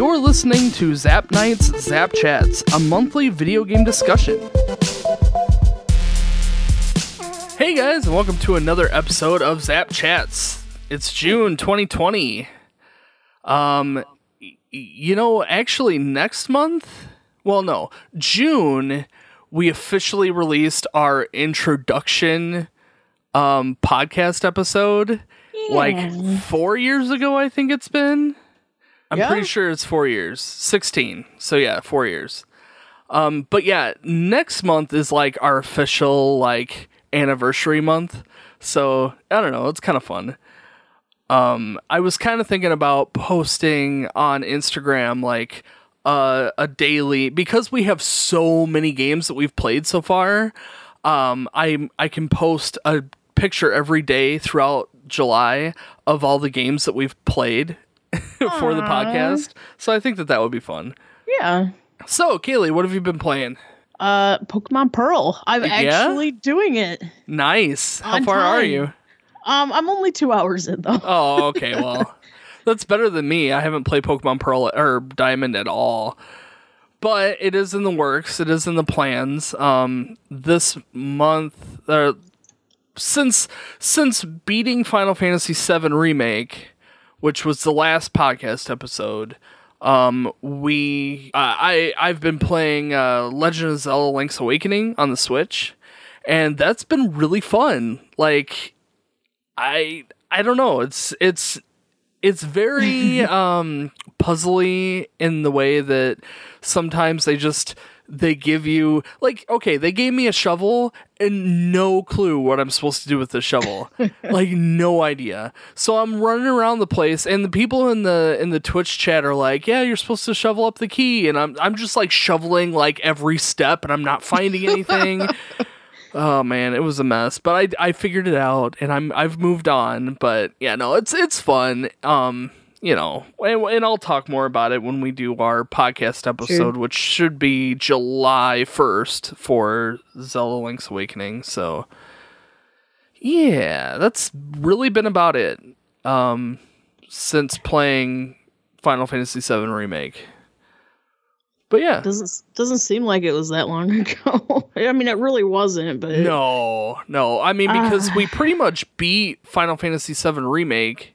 You're listening to Zap Nights Zap Chats, a monthly video game discussion. Hey guys, and welcome to another episode of Zap Chats. It's June 2020. Um, y- you know, actually, next month, well, no, June, we officially released our introduction um podcast episode like four years ago i think it's been i'm Yeah. pretty sure it's four years. 16 so yeah four years. Um but yeah next month is like our official like anniversary month. So i don't know. It's kind of fun. Um i was kind of thinking about posting on instagram like uh, a daily because we have so many games that we've played so far um i i can post a picture every day throughout july of all the games that we've played for the podcast so i think that that would be fun Yeah. so kaylee what have you been playing Uh, Pokemon Pearl. I'm Yeah? actually doing it. nice how far are you Um, I'm only two hours in though. Oh, okay. Well, that's better than me. I haven't played Pokemon Pearl or Diamond at all. But it is in the works. It is in the plans. Um, this month, uh, since since beating Final Fantasy VII remake, which was the last podcast episode, um, we uh, I I've been playing uh, Legend of Zelda: Link's Awakening on the Switch, and that's been really fun. Like I I don't know. It's it's it's very um puzzly in the way that sometimes they just they give you like okay, they gave me a shovel and no clue what I'm supposed to do with the shovel. like no idea. So I'm running around the place and the people in the in the Twitch chat are like, "Yeah, you're supposed to shovel up the key." And I'm I'm just like shoveling like every step and I'm not finding anything. Oh man, it was a mess, but I I figured it out and I'm I've moved on. But yeah, no, it's it's fun. Um, you know, and, and I'll talk more about it when we do our podcast episode, which should be July first for Zelda Link's Awakening. So yeah, that's really been about it. Um, since playing Final Fantasy VII remake. But yeah, Doesn't doesn't seem like it was that long ago. I mean, it really wasn't. But No, no. I mean, because Ah. we pretty much beat Final Fantasy VII Remake,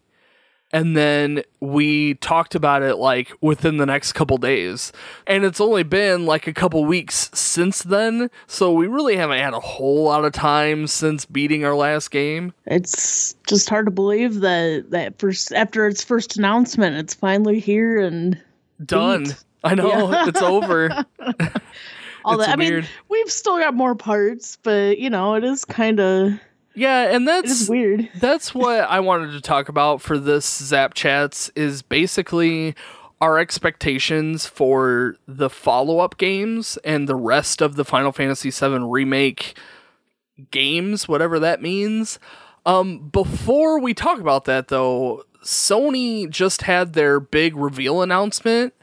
and then we talked about it like within the next couple days. And it's only been like a couple weeks since then, so we really haven't had a whole lot of time since beating our last game. it's just hard to believe that that first after its first announcement, it's finally here and Done. Beat. I know, Yeah. it's over. all It's that. I mean, we've still got more parts, but you know, it is kind of Yeah, and that's weird. that's what I wanted to talk about for this Zap Chats is basically our expectations for the follow-up games and the rest of the Final Fantasy VII remake games, whatever that means. Um, before we talk about that though, Sony just had their big reveal announcement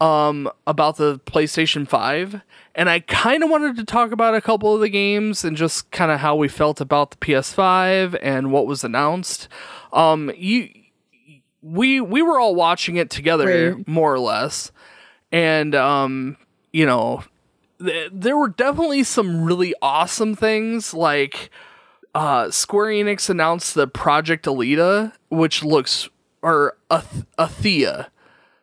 um about the PlayStation 5 and I kind of wanted to talk about a couple of the games and just kind of how we felt about the PS5 and what was announced. Um you we we were all watching it together more or less and um you know th- there were definitely some really awesome things like uh Square Enix announced the Project Alita which looks or Ath- Athia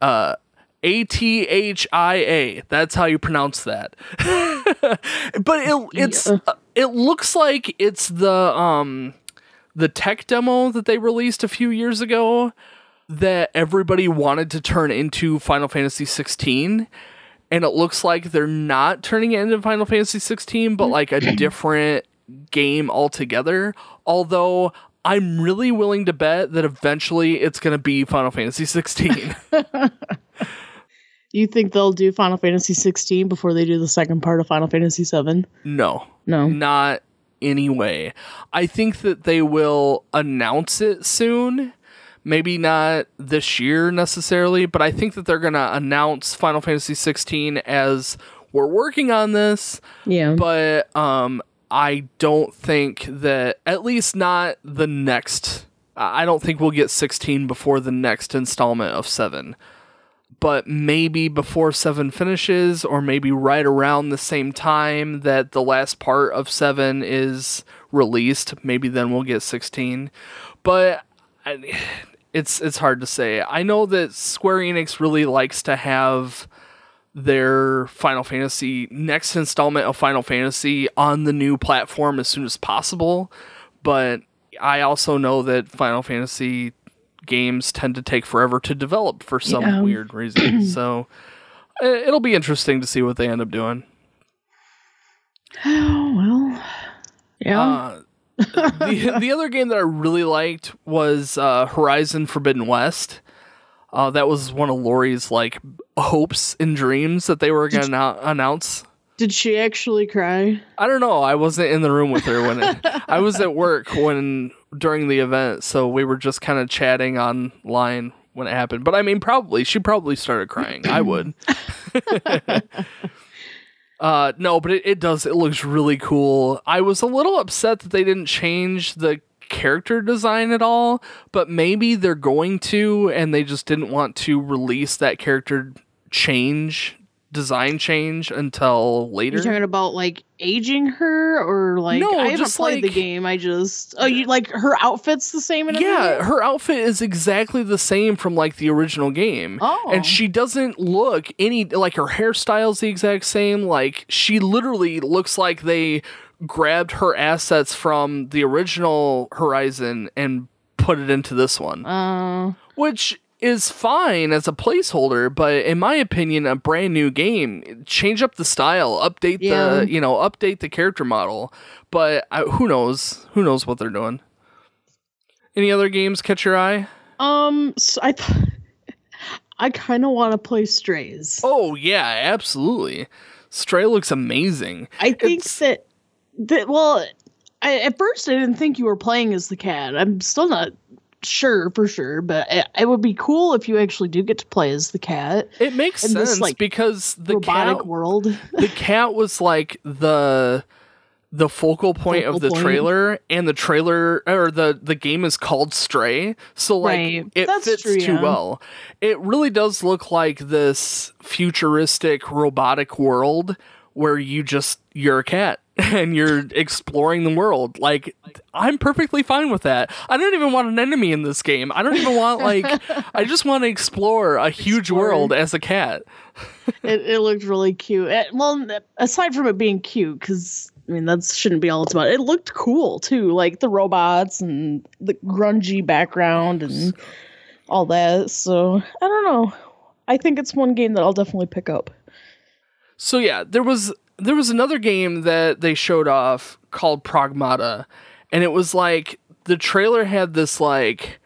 uh a T H I A. That's how you pronounce that. but it it's Yeah. uh, it looks like it's the um the tech demo that they released a few years ago that everybody wanted to turn into Final Fantasy 16 and it looks like they're not turning it into Final Fantasy 16 but like a different game altogether although I'm really willing to bet that eventually it's going to be Final Fantasy 16. You think they'll do Final Fantasy 16 before they do the second part of Final Fantasy 7? no. No. not anyway. I think that they will announce it soon. Maybe not this year necessarily, but I think that they're going to announce Final Fantasy 16 as we're working on this, Yeah. but um I don't think that at least not the next I I don't think we'll get 16 before the next installment of 7. But maybe before 7 finishes or maybe right around the same time that the last part of 7 is released, maybe then we'll get 16. But I, it's it's hard to say. I know that Square Enix really likes to have their Final Fantasy next installment of Final Fantasy on the new platform as soon as possible, but I also know that Final Fantasy games tend to take forever to develop for some Yeah. weird reason. so it'll be interesting to see what they end up doing. Oh well. Yeah. Uh, the, the other game that I really liked was uh, Horizon Forbidden West. Uh, that was one of Lori's like hopes and dreams that they were going to announce. Did she actually cry? I don't know. I wasn't in the room with her when it, I was at work when during the event, so we were just kind of chatting online when it happened. But I mean, probably she probably started crying. I would. uh, no, but it, it does. It looks really cool. I was a little upset that they didn't change the character design at all, but maybe they're going to, and they just didn't want to release that character change design change until later. You're talking about like aging her or like No, I haven't just, played the game. I just oh you like her outfit's the same in Yeah, everything? her outfit is exactly the same from like the original game. Oh. And she doesn't look any like her hairstyle's the exact same. Like she literally looks like they grabbed her assets from the original Horizon and put it into this one. Uh Which is fine as a placeholder, but in my opinion, a brand new game, change up the style, update Yeah. the, you know, update the character model. But I, who knows? Who knows what they're doing? Any other games catch your eye? um so I th- I kind of want to play Strays. Oh yeah, absolutely. Stray looks amazing. I think it's- that that well I, at first I didn't think you were playing as the cat. I'm still not sure for sure, but it, it would be cool if you actually do get to play as the cat. It makes in this, sense like, because the robotic cat, world. the cat was like the the focal point of the point. trailer, and the trailer or the the game is called Stray, so like Right. it That's fits true, too yeah. well. It really does look like this futuristic robotic world where you just you're a cat and you're exploring the world. Like I'm perfectly fine with that. I don't even want an enemy in this game. I don't even want like I just want to explore a huge Explore. world as a cat. it, it looked really cute. Eh, well, aside from it being cute, because I mean that shouldn't be all it's about. It looked cool too, like the robots and the grungy background and all that. So I don't know. I think it's one game that I'll definitely pick up. So yeah, there was there was another game that they showed off called Pragmata, and it was like the trailer had this like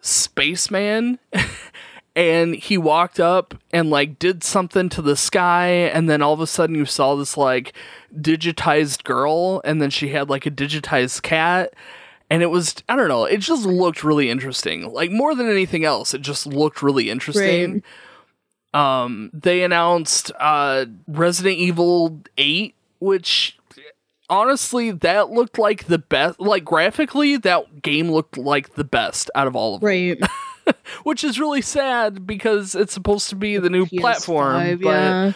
spaceman and he walked up and like did something to the sky and then all of a sudden you saw this like digitized girl and then she had like a digitized cat and it was I don't know, it just looked really interesting. Like more than anything else, it just looked really interesting. Um they announced uh Resident Evil 8 which honestly that looked like the best like graphically that game looked like the best out of all of them Right. which is really sad because it's supposed to be the new PS5, platform but yeah.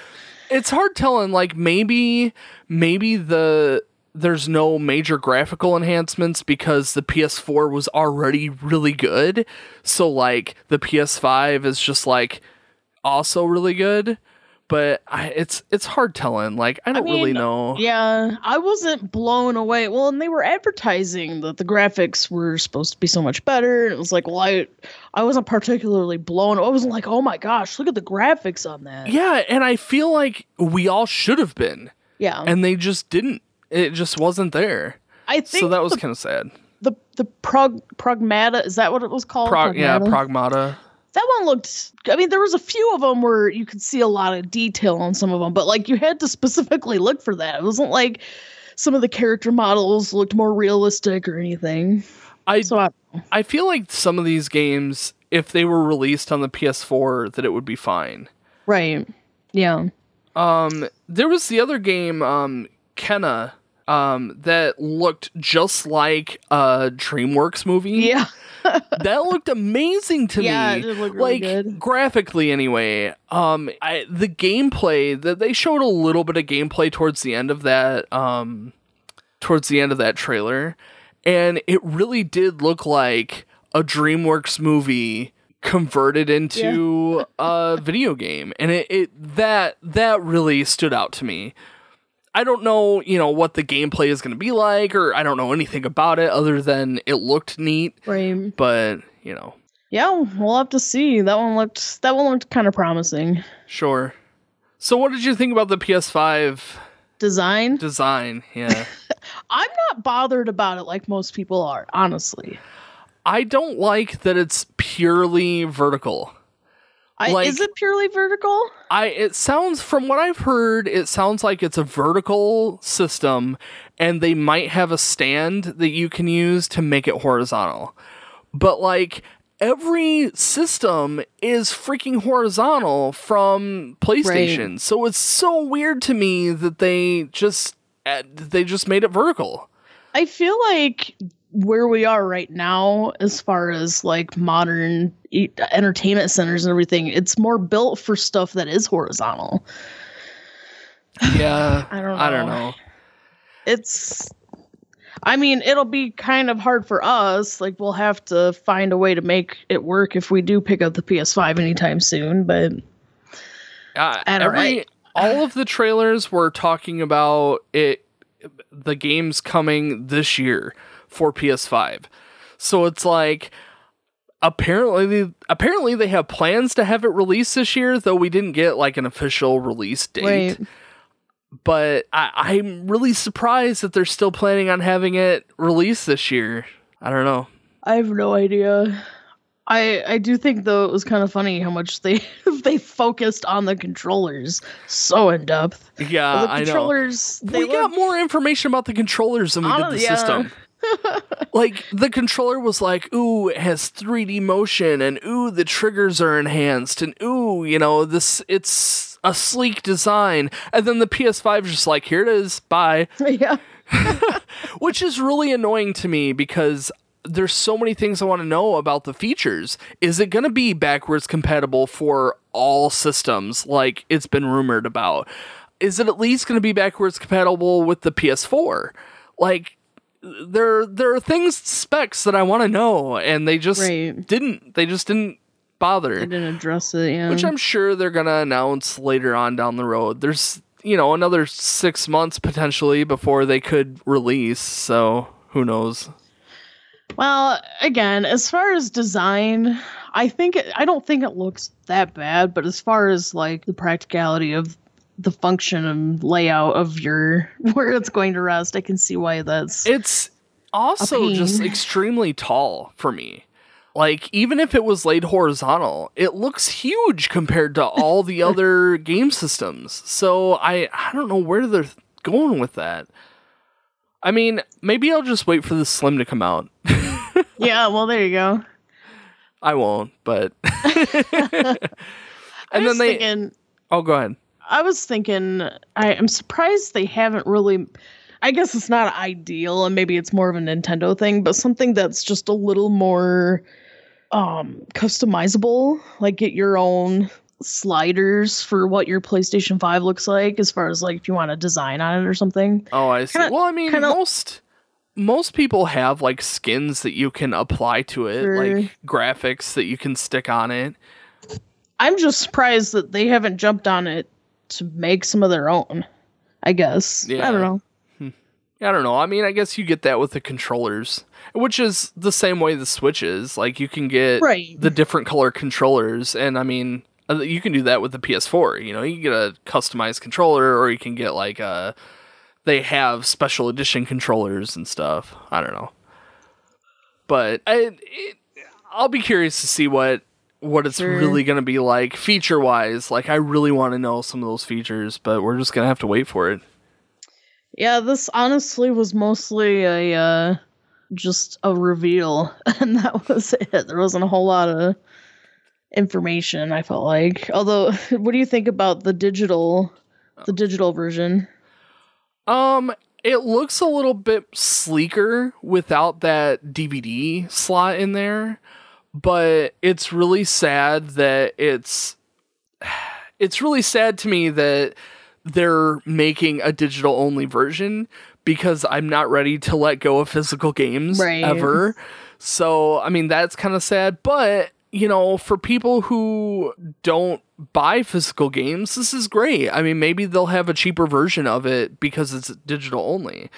it's hard telling like maybe maybe the there's no major graphical enhancements because the PS4 was already really good so like the PS5 is just like also really good but I, it's it's hard telling like I don't really mean, know Yeah, I wasn't blown away. Well, and they were advertising that the graphics were supposed to be so much better, and it was like, well, I, I wasn't particularly blown. I wasn't like, oh my gosh, look at the graphics on that. yeah and I feel like we all should have been Yeah, and they just didn't it just wasn't there I think so that was kind of sad the the prog pragmata is that what it was called? Prog, yeah Pragmata? That one looked. I mean, there was a few of them where you could see a lot of detail on some of them, but like you had to specifically look for that. It wasn't like some of the character models looked more realistic or anything. I So I, I feel like some of these games, if they were released on the PS4, that it would be fine. right, yeah. Um, there was the other game, um, Kena, um, that looked just like a DreamWorks movie. Yeah. that looked amazing to Yeah, me. it did look really like good. graphically anyway. Um I the gameplay that they showed a little bit of gameplay towards the end of that um towards the end of that trailer and it really did look like a DreamWorks movie converted into a video game and it, it that that really stood out to me. I don't know, you know, what the gameplay is going to be like, or I don't know anything about it other than it looked neat. Right. But you know, Yeah, we'll have to see. That one looked that one looked kind of promising. sure. So, what did you think about the PS5 Design. design? Yeah, I'm not bothered about it like most people are, honestly. I don't like that it's purely vertical. I, Like- is it purely vertical? I it sounds from what I've heard, it sounds like it's a vertical system, and they might have a stand that you can use to make it horizontal. But like every system is freaking horizontal from PlayStation, so it's so weird to me that they just uh, they just made it vertical. I feel like where we are right now, as far as like modern e- entertainment centers and everything, it's more built for stuff that is horizontal. Yeah, I don't I don't know. know. It's, I mean, it'll be kind of hard for us. Like, we'll have to find a way to make it work if we do pick up the PS5 anytime soon. But Uh, I don't every know. all of the trailers were talking about it the games coming this year for PS5. So it's like apparently apparently they have plans to have it released this year, though we didn't get like an official release date. Right. But I, I'm really surprised that they're still planning on having it released this year. I don't know. I have no idea. I I do think though it was kind of funny how much they they focused on the controllers so in depth. Yeah, the I know. controllers they we got more information about the controllers than we did the yeah. system. like the controller was like, ooh, it has 3D motion, and ooh, the triggers are enhanced, and ooh, you know, this it's a sleek design. And then the PS5 is just like, here it is, bye. yeah. Which is really annoying to me because there's so many things I want to know about the features. Is it going to be backwards compatible for all systems like it's been rumored about? Is it at least going to be backwards compatible with the PS4? Like there there are things specs that I want to know and they just Right. didn't they just didn't bother They didn't address it, yeah. which I'm sure they're gonna announce later on down the road. There's you know another six months potentially before they could release, so who knows? Well, again, as far as design, I think it, I don't think it looks that bad, but as far as like the practicality of the function and layout of your where it's going to rest, I can see why that's It's also just extremely tall for me. Like even if it was laid horizontal, it looks huge compared to all the other game systems. So I I don't know where they're going with that. I mean, maybe I'll just wait for the slim to come out. Yeah, well there you go. I won't, but And then they- thinking oh, go ahead. I was thinking I am surprised they haven't really I guess it's not ideal and maybe it's more of a Nintendo thing, but something that's just a little more um customizable, like get your own sliders for what your PlayStation 5 looks like as far as like if you want to design on it or something. Oh, I see. Kinda- well, I mean, kinda- most most people have like skins that you can apply to it, Sure. like graphics that you can stick on it. I'm just surprised that they haven't jumped on it to make some of their own. I guess. Yeah. I don't know. I don't know. I mean, I guess you get that with the controllers, which is the same way the Switch is. Like you can get Right. the different color controllers, and I mean, uh, you can do that with the PS4. You know, you can get a customized controller, or you can get like a. They have special edition controllers and stuff. I don't know, but I, it, I'll be curious to see what what it's Sure. really going to be like feature wise. Like, I really want to know some of those features, but we're just gonna have to wait for it. Yeah, this honestly was mostly a uh, just a reveal, and that was it. There wasn't a whole lot of information. I felt like. Although, what do you think about the digital, the digital version? Um, it looks a little bit sleeker without that DVD slot in there, but it's really sad that it's it's really sad to me that they're making a digital only version because I'm not ready to let go of physical games Right. ever. So, I mean, that's kind of sad, but you know, for people who don't buy physical games, this is great. I mean, maybe they'll have a cheaper version of it because it's digital only.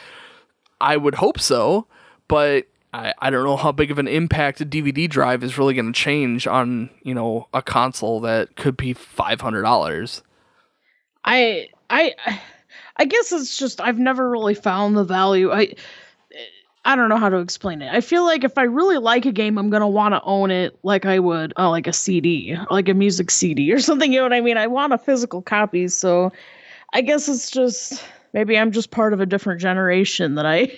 I would hope so, but I, I don't know how big of an impact a DVD drive is really going to change on, you know, a console that could be $500. I I I guess it's just I've never really found the value. I I don't know how to explain it. I feel like if I really like a game, I'm gonna want to own it like I would uh, like a CD, like a music CD or something. You know what I mean? I want a physical copy. So I guess it's just maybe I'm just part of a different generation that I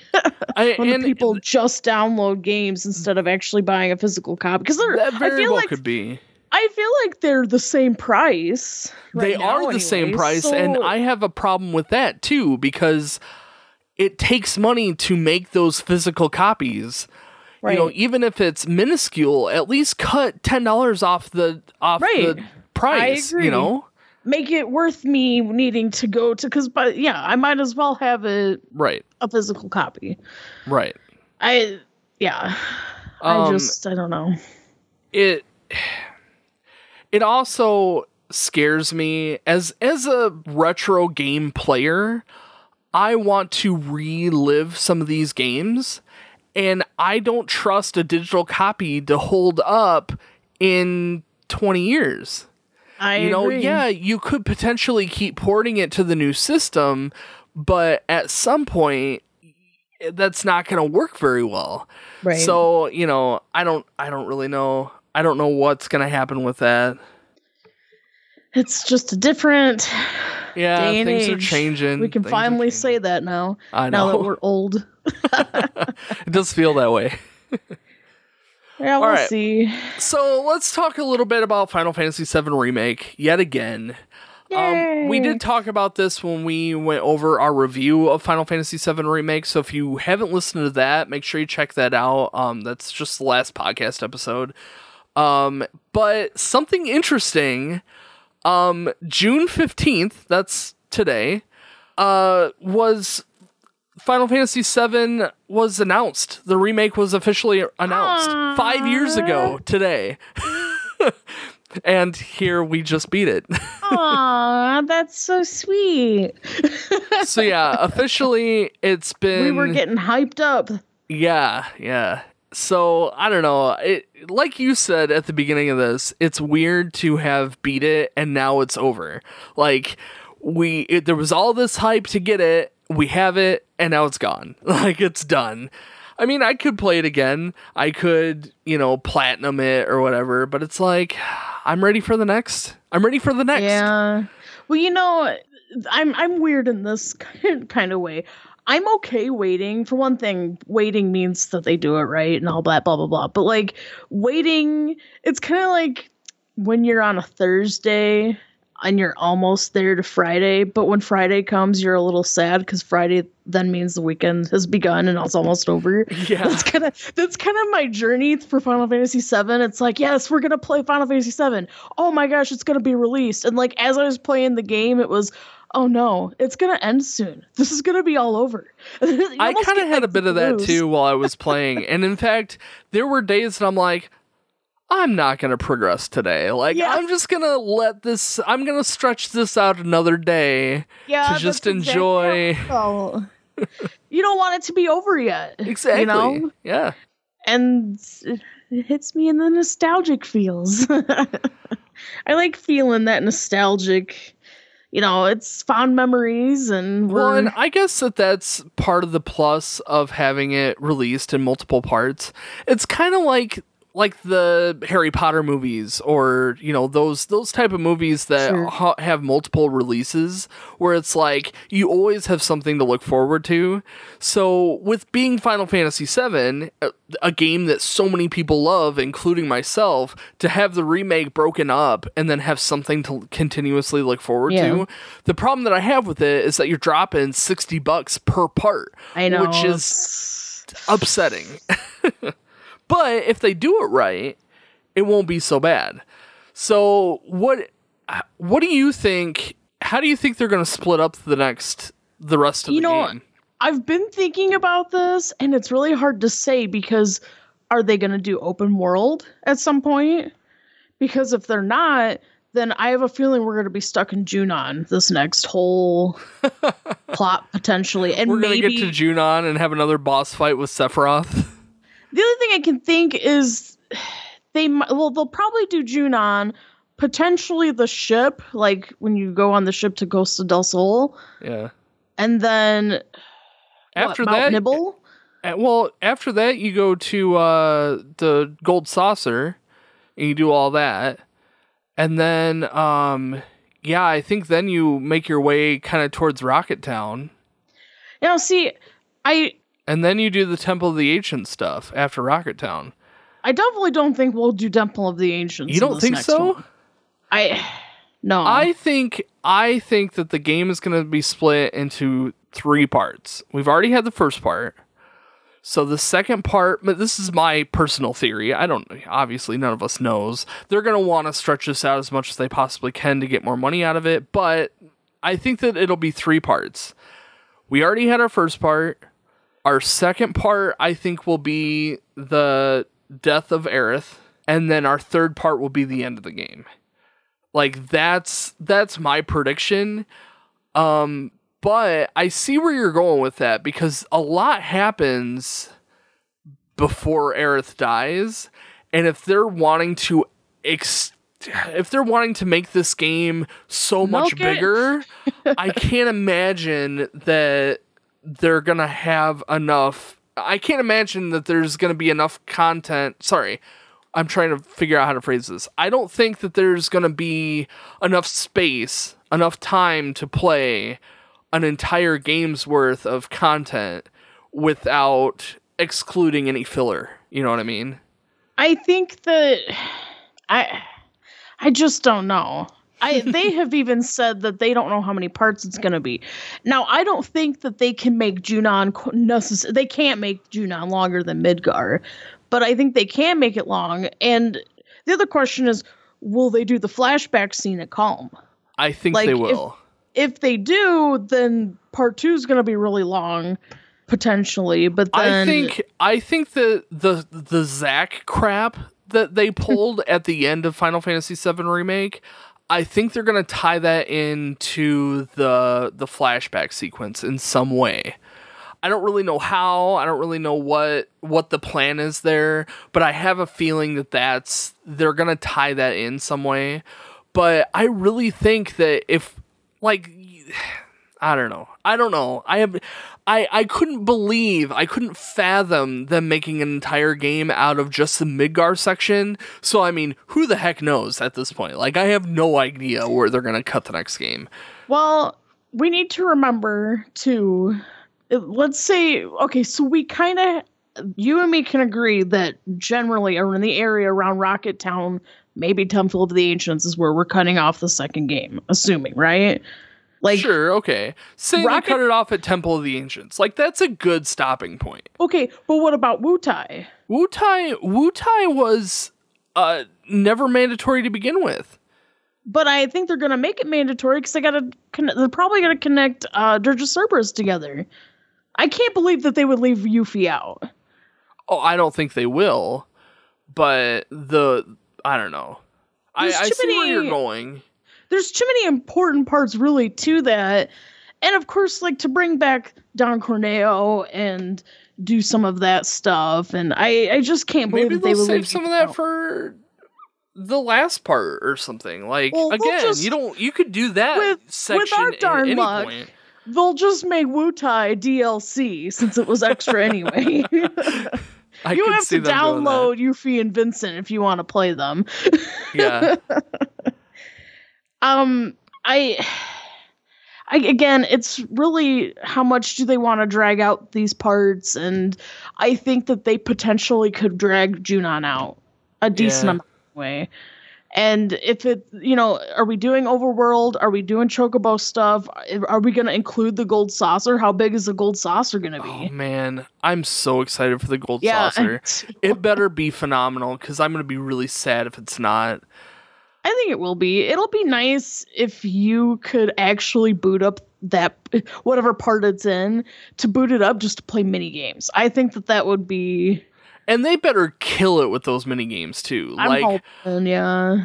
I, when and people just download games instead of actually buying a physical copy because they're that I very feel well like could be. I feel like they're the same price. they now are the same price and i have a problem with that too because it takes money to make those physical copies you know even if it's minuscule at least cut $10 off the off the Right. price agree. you know make it worth me needing to go to because but yeah i might as well have a, right. a physical copy. Right. I yeah. Um, i just i don't know. it it also scares me. As as a retro game player i want to relive some of these games and i don't trust a digital copy to hold up in 20 years i you know agree. yeah you could potentially keep porting it to the new system but at some point eh, that's not going to work very well right so you know, I don't, I don't really know. I don't know what's gonna happen with that. it's just a different Yeah, things are changing. we can Things finally say that now I know. now that we're old it does feel that way. yeah we'll right. see So let's talk a little bit about Final Fantasy VII Remake yet again. Um, we did talk about this when we went over our review of Final Fantasy VII Remake. So if you haven't listened to that, make sure you check that out. Um, that's just the last podcast episode. Um, but something interesting. Um, June fifteenth. That's today. Uh, was Final Fantasy VII was announced. The remake was officially announced five years ago today. and here we just beat it. Aw, that's so sweet so yeah, officially it's been we were getting hyped up yeah, yeah. So I don't know. It like you said at the beginning of this, it's weird to have beat it and now it's over. Like we it, there was all this hype to get it, we have it and now it's gone. Like it's done. I mean, I could play it again. I could, you know, platinum it or whatever, but it's like I'm ready for the next. I'm ready for the next. Yeah. Well, you know, I'm I'm weird in this kind of way. I'm okay waiting. For one thing, waiting means that they do it right and all that blah blah blah. But like waiting, it's kind of like when you're on a Thursday and you're almost there to Friday, but when Friday comes, you're a little sad because Friday then means the weekend has begun and it's almost over. Yeah. That's kind of that's kind of my journey for Final Fantasy VII. It's like, yes, we're gonna play Final Fantasy VII. Oh my gosh, it's gonna be released. And like as I was playing the game, it was, oh no, it's gonna end soon. This is gonna be all over. I kind of had a like, bit of that too while I was playing. and in fact, there were days that I'm like, I'm not going to progress today. Like, Yeah. I'm just going to let this, I'm going to stretch this out another day Yeah, to just exactly enjoy. felt. you don't want it to be over yet. Exactly. You know? Yeah. and it hits me in the nostalgic feels. I like feeling that nostalgic. You know, it's fond memories, and Well, and I guess that that's part of the plus of having it released in multiple parts. It's kind of like like the Harry Potter movies or you know those those type of movies that Sure. ha- have multiple releases where it's like you always have something to look forward to. So with being Final Fantasy VII, a, a game that so many people love, including myself, to have the remake broken up and then have something to continuously look forward Yeah. to. The problem that I have with it is that you're dropping sixty bucks per part, I know. which is upsetting. but if they do it right, it won't be so bad. So what what do you think how do you think they're going to split up the next the rest of You the know, game? I've been thinking about this, and it's really hard to say because are they going to do open world at some point? Because if they're not, then I have a feeling we're going to be stuck in Junon this next whole plot potentially, and We're going to get to Junon and have another boss fight with Sephiroth. The only thing I can think is they well they'll probably do Junon, potentially the ship, like when you go on the ship to Costa del Sol, yeah. and then After what, that, Nibble. uh, well, after that you go to uh the Gold Saucer and you do all that. And then um yeah, I think then you make your way kind of towards Rocket Town. You know, see, I And then you do the Temple of the Ancient stuff after Rocket Town. I definitely don't think we'll do Temple of the Ancients. You don't think so? one. I no. I think I think that the game is going to be split into three parts. We've already had the first part. So the second part, but this is my personal theory. I don't obviously none of us knows. They're going to want to stretch this out as much as they possibly can to get more money out of it, but I think that it'll be three parts. We already had our first part. Our second part I think will be the death of Aerith, and then our third part will be the end of the game. Like that's that's my prediction. Um but I see where you're going with that because a lot happens before Aerith dies and if they're wanting to ex- if they're wanting to make this game so much it. bigger, I can't imagine that they're going to have enough I can't imagine that there's going to be enough content. Sorry. I'm trying to figure out how to phrase this. I don't think that there's going to be enough space, enough time to play an entire game's worth of content without excluding any filler. You know what I mean? I think that I I just don't know. I they have even said that they don't know how many parts it's going to be. Now, I don't think that they can make Junon necessary. They can't make Junon longer than Midgar, but I think they can make it long. And the other question is, will they do the flashback scene at Kalm? I think Like, they will. If they do, then part two is going to be really long, potentially. But then I think I think that the the Zack crap that they pulled at the end of Final Fantasy VII remake, I think they're gonna tie that into the the flashback sequence in some way. I don't really know how. I don't really know what what the plan is there, but I have a feeling that that's they're gonna tie that in some way. But I really think that if like I don't know. I don't know. I have I I couldn't believe, I couldn't fathom them making an entire game out of just the Midgar section. So I mean, who the heck knows at this point? Like I have no idea where they're going to cut the next game. Well, we need to remember to let's say okay, so we kind of you and me can agree that generally around the area around Rocket Town, maybe Temple of the Ancients is where we're cutting off the second game, assuming, right? Like sure, okay. Say Rocket- cut it off at Temple of the Ancients. Like that's a good stopping point. okay, but what about Wutai? Wu Tai Wutai was uh never mandatory to begin with. But I think they're gonna make it mandatory because they gotta con- they're probably gonna connect uh Dirge Cerberus together. I can't believe that they would leave Yuffie out. Oh, I don't think they will, but the I don't know. I, There's I too see where you're going. There's too many important parts really to that and of course like to bring back don corneo and do some of that stuff and i i just can't believe Maybe that they they'll save some of that out. for the last part or something. Like Well, again, just- you don't you could do that With- with section our at darn any luck, point. they'll just make wutai dlc since it was extra anyway I you have see to them doing that. download Yuffie and Vincent if you want to play them. Yeah. um, I, I again, it's really how much do they want to drag out these parts, and I think that they potentially could drag Junon out a decent Yeah. amount of way. And if it, you know, are we doing overworld? Are we doing chocobo stuff? Are we going to include the gold saucer? How big is the gold saucer going to be? Oh man, I'm so excited for the gold yeah, saucer. It better be phenomenal because I'm gonna be really sad if it's not. I think it will be. It'll be nice if you could actually boot up that whatever part it's in to boot it up just to play mini games. I think that that would be. And they better kill it with those mini games too. I'm like, hoping, yeah.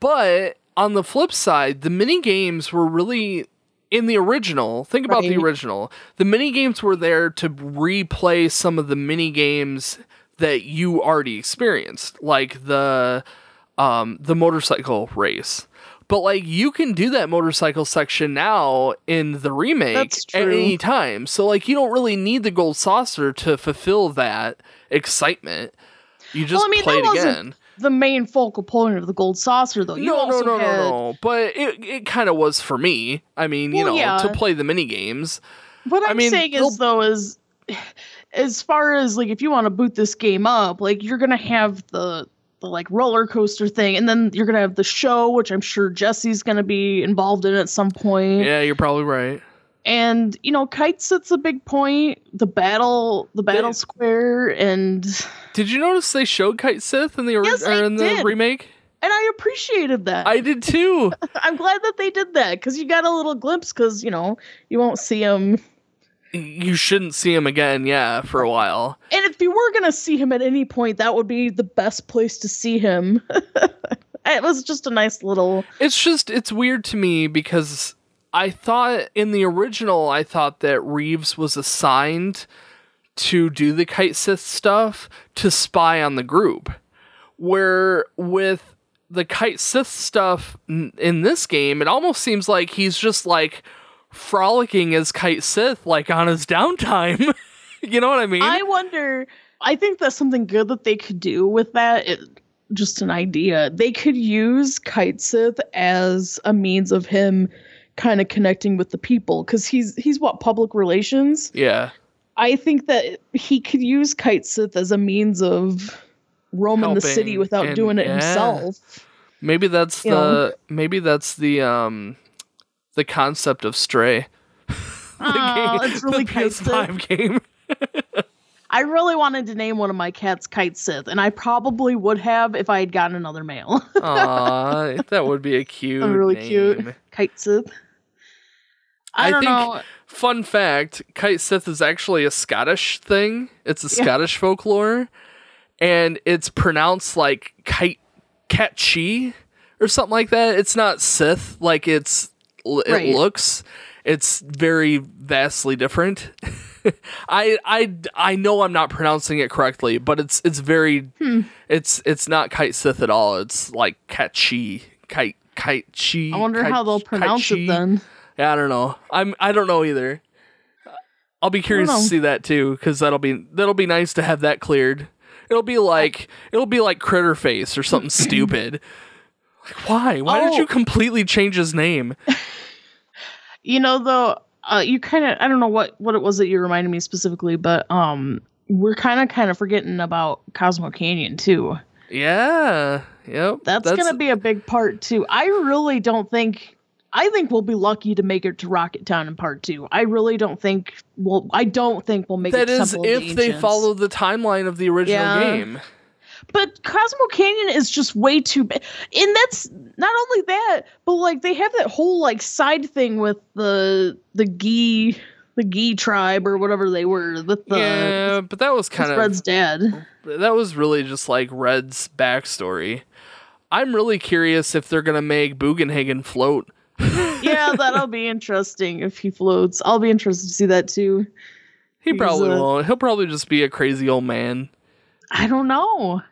but on the flip side, the mini games were really in the original. Think about the original. The mini games were there to replay some of the mini games that you already experienced, like the um the motorcycle race. But like you can do that motorcycle section now in the remake at any time. So like you don't really need the gold saucer to fulfill that excitement. You just I mean, play that it wasn't again. The main focal point of the gold saucer, though. You no, no, also no, had, no, no. But it it kind of was for me. I mean, you know, yeah. to play the mini games. What I I'm mean, saying they'll- is, though, is as far as like if you want to boot this game up, like you're gonna have the the like roller coaster thing, and then you're gonna have the show, which I'm sure Jesse's gonna be involved in at some point. Yeah, you're probably right. and you know Cait Sith's a big point the battle the battle square and Did you notice they showed Cait Sith in the Yes, or in the did. remake? and i appreciated that I did too. i'm glad that they did that because you got a little glimpse because you know you won't see him you shouldn't see him again, yeah, for a while. and if you were gonna see him at any point that would be the best place to see him it was just a nice little It's just it's weird to me because I thought in the original I thought that Reeves was assigned to do the Cait Sith stuff to spy on the group. Where with the Cait Sith stuff in this game, it almost seems like he's just like frolicking as Cait Sith like on his downtime. you know what I mean? i wonder i think that's something good that they could do with that it, just an idea they could use Cait Sith as a means of him kind of connecting with the people because he's he's what public relations yeah. i think that he could use Cait Sith as a means of roaming the city without and- doing it yeah. himself Maybe that's You the know? maybe that's the um the concept of Stray. oh, it's really the kite PS5 game. i really wanted to name one of my cats Cait Sith and i probably would have if i had gotten another male Aw, that would be a cute. I'm really name. cute. Cait Sith. I, I don't think- know. Fun fact: Cait Sith is actually a Scottish thing. It's a Yeah. Scottish folklore, and it's pronounced like kite catchy or something like that. It's not Sith like it's it Right. looks. It's very vastly different. I I I know I'm not pronouncing it correctly, but it's it's very Hmm. it's it's not kite Sith at all. It's like catchy kite kite chi. I wonder how they'll pronounce it then. Yeah, I don't know. I'm I don't know either. I'll be curious to see that too, because that'll be that'll be nice to have that cleared. It'll be like it'll be like Critter Face or something stupid. Like why? Why did Oh. you completely change his name? You know, though, uh, you kind of I don't know what what it was that you reminded me specifically, but um, we're kind of kind of forgetting about Cosmo Canyon too. Yeah. Yep. That's, gonna be a big part too. I really don't think. I think we'll be lucky to make it to Rocket Town in part two. I really don't think we'll. I don't think we'll make that it. to is of the if they follow the timeline of the original Yeah. game. But Cosmo Canyon is just way too big. And that's not only that, but like they have that whole like side thing with the the Gi the Gi tribe or whatever they were with the yeah, but that was kind of Red's dad. that was really just like Red's backstory. I'm really curious if they're gonna make Bugenhagen float. Yeah, that'll be interesting if he floats. I'll be interested to see that too. He He's, probably uh, won't. He'll probably just be a crazy old man. I don't know.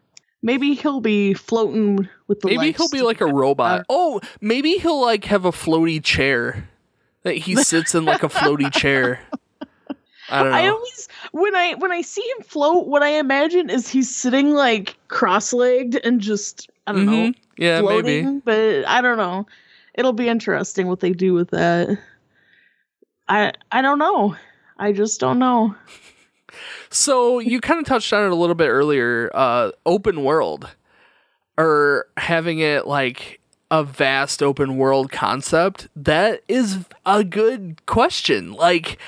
Maybe he'll be floating with the Maybe he'll be like a robot. Oh, maybe he'll like have a floaty chair that he sits in like a floaty chair. I don't know. I always when I when I see him float, what I imagine is he's sitting like cross-legged and just I don't know Mhm. Yeah, floating. maybe. But I don't know. It'll be interesting what they do with that. I I don't know. I just don't know. So you kind of touched on it a little bit earlier. Uh, open world, or having it like a vast open world concept. That is a good question. Like,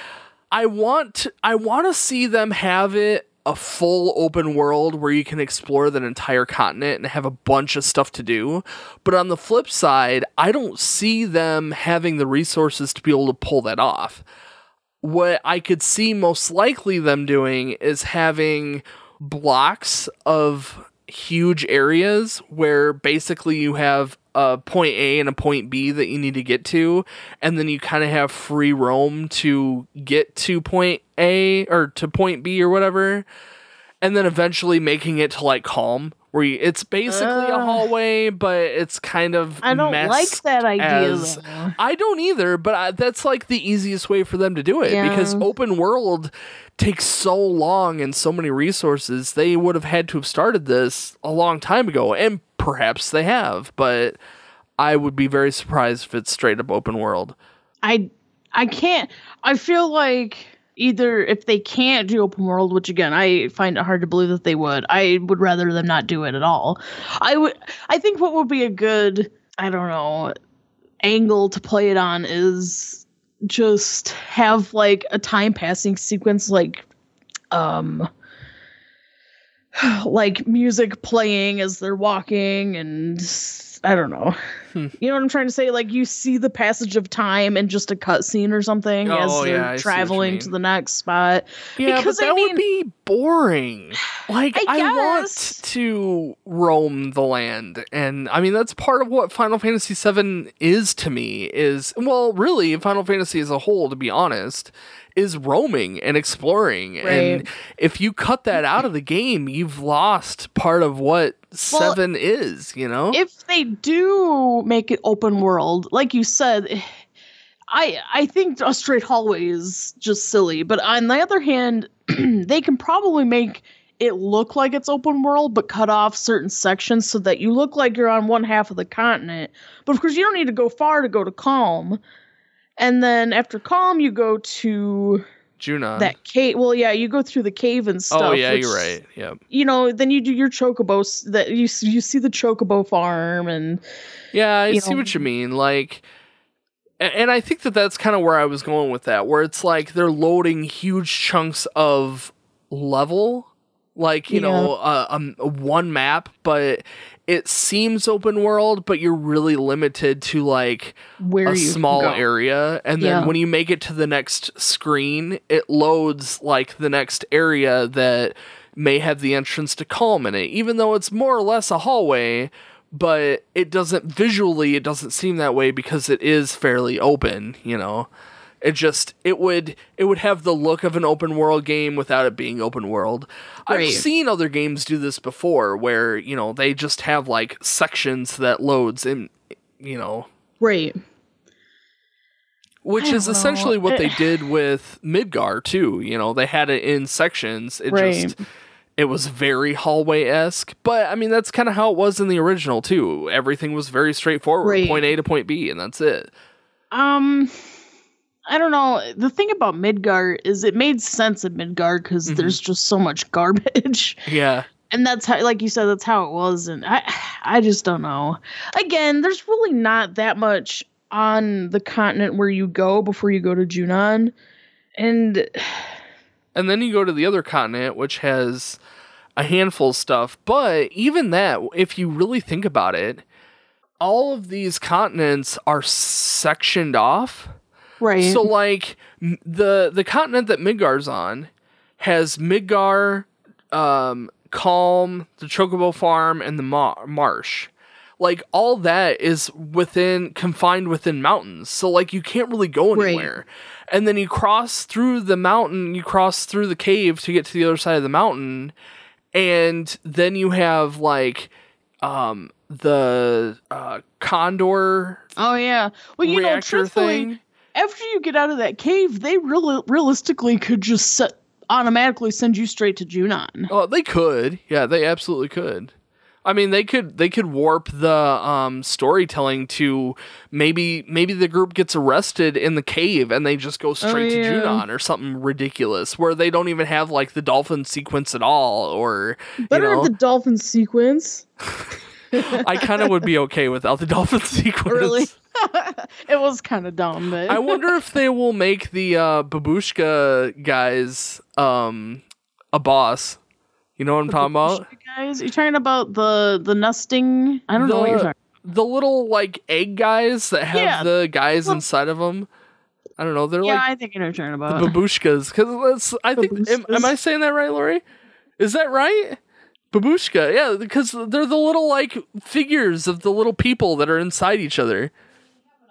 I want I want to see them have it a full open world where you can explore that entire continent and have a bunch of stuff to do. But on the flip side, I don't see them having the resources to be able to pull that off what I could see most likely them doing is having blocks of huge areas where basically you have a point A and a point B that you need to get to, and then you kind of have free roam to get to point A or to point B or whatever, and then eventually making it to like Kalm. Where you, it's basically a hallway, but it's kind of I don't like that idea as- I don't either, but I, that's like the easiest way for them to do it because open world takes so long and so many resources. They would have had to have started this a long time ago, and perhaps they have, but I would be very surprised if it's straight up open world. I I can't. I feel like either if they can't do open world, which again I find it hard to believe that they would, I would rather them not do it at all. I would. I think what would be a good I don't know angle to play it on is just have like a time passing sequence like um like music playing as they're walking and I don't know. Hmm. You know what I'm trying to say? Like you see the passage of time in just a cutscene or something as Oh, they're yeah, I you traveling to the next spot. Yeah, Because, but I that mean- would be boring. Like I I, want to roam the land, and I mean that's part of what Final Fantasy VII is to me. Is well, really, Final Fantasy as a whole, to be honest, is roaming and exploring. And if you cut that out of the game, you've lost part of what Well, Seven is. You know? If they do make it open world, like you said, I I think a straight hallway is just silly. But on the other hand, they can probably make it look like it's open world, but cut off certain sections so that you look like you're on one half of the continent. But of course, you don't need to go far to go to Kalm. And then after Kalm, you go to Junon. that cave. Well, yeah, you go through the cave and stuff. oh yeah, which- you're right. Yep. You know, then you do your chocobos. That you you see the chocobo farm and Yeah, I see know. what you mean. Like, and I think that that's kind of where I was going with that, where it's like they're loading huge chunks of level, like you Yeah. know, uh, um, one map, but it seems open world, but you're really limited to like where a small area, and then Yeah. when you make it to the next screen, it loads like the next area that may have the entrance to Kalm in it, even though it's more or less a hallway. But it doesn't visually, it doesn't seem that way because it is fairly open. You know, it just it would it would have the look of an open world game without it being open world. I've seen other games do this before, where you know they just have like sections that loads in, you know, Right. which is know. essentially what they Eh. did with Midgar too. You know, they had it in sections. It Right. just it was very hallway esque, but I mean that's kind of how it was in the original too. Everything was very straightforward, Right. point A to point B, and that's it. Um, I don't know. The thing about Midgar is it made sense in Midgar because Mhm. there's just so much garbage, Yeah, and that's how, like you said, that's how it was. And I, I just don't know. Again, there's really not that much on the continent where you go before you go to Junon, and and then you go to the other continent, which has a handful of stuff. But even that, if you really think about it, all of these continents are sectioned off. Right. So like the the continent that Midgar's on has Midgar, um, Kalm, the Chocobo Farm, and the mar- marsh. Like all that is within confined within mountains. So like you can't really go Right. anywhere. And then you cross through the mountain, you cross through the cave to get to the other side of the mountain, and then you have like um the uh condor oh yeah. Well, you know, truthfully, thing. After you get out of that cave, they really realistically could just set, automatically send you straight to Junon. Oh, they could. Yeah, they absolutely could. I mean, they could they could warp the um, storytelling to maybe maybe the group gets arrested in the cave and they just go straight Oh, yeah. to Junon or something ridiculous where they don't even have like the dolphin sequence at all or Better you know the dolphin sequence. I kind of would be okay without the dolphin sequence. Really? it was kind of dumb, but I wonder if they will make the uh, babushka guys um, a boss. You know what I'm talking about? guys, you're talking about the the nesting. I don't know what you're The- talking. The little like egg guys that have Yeah, the guys well- inside of them. I don't know. They're Yeah, like I think you know what you're talking about. the babushkas because that's. I think. Am, am I saying that right, Lori? Is that right? Babushka, yeah, because they're the little like figures of the little people that are inside each other.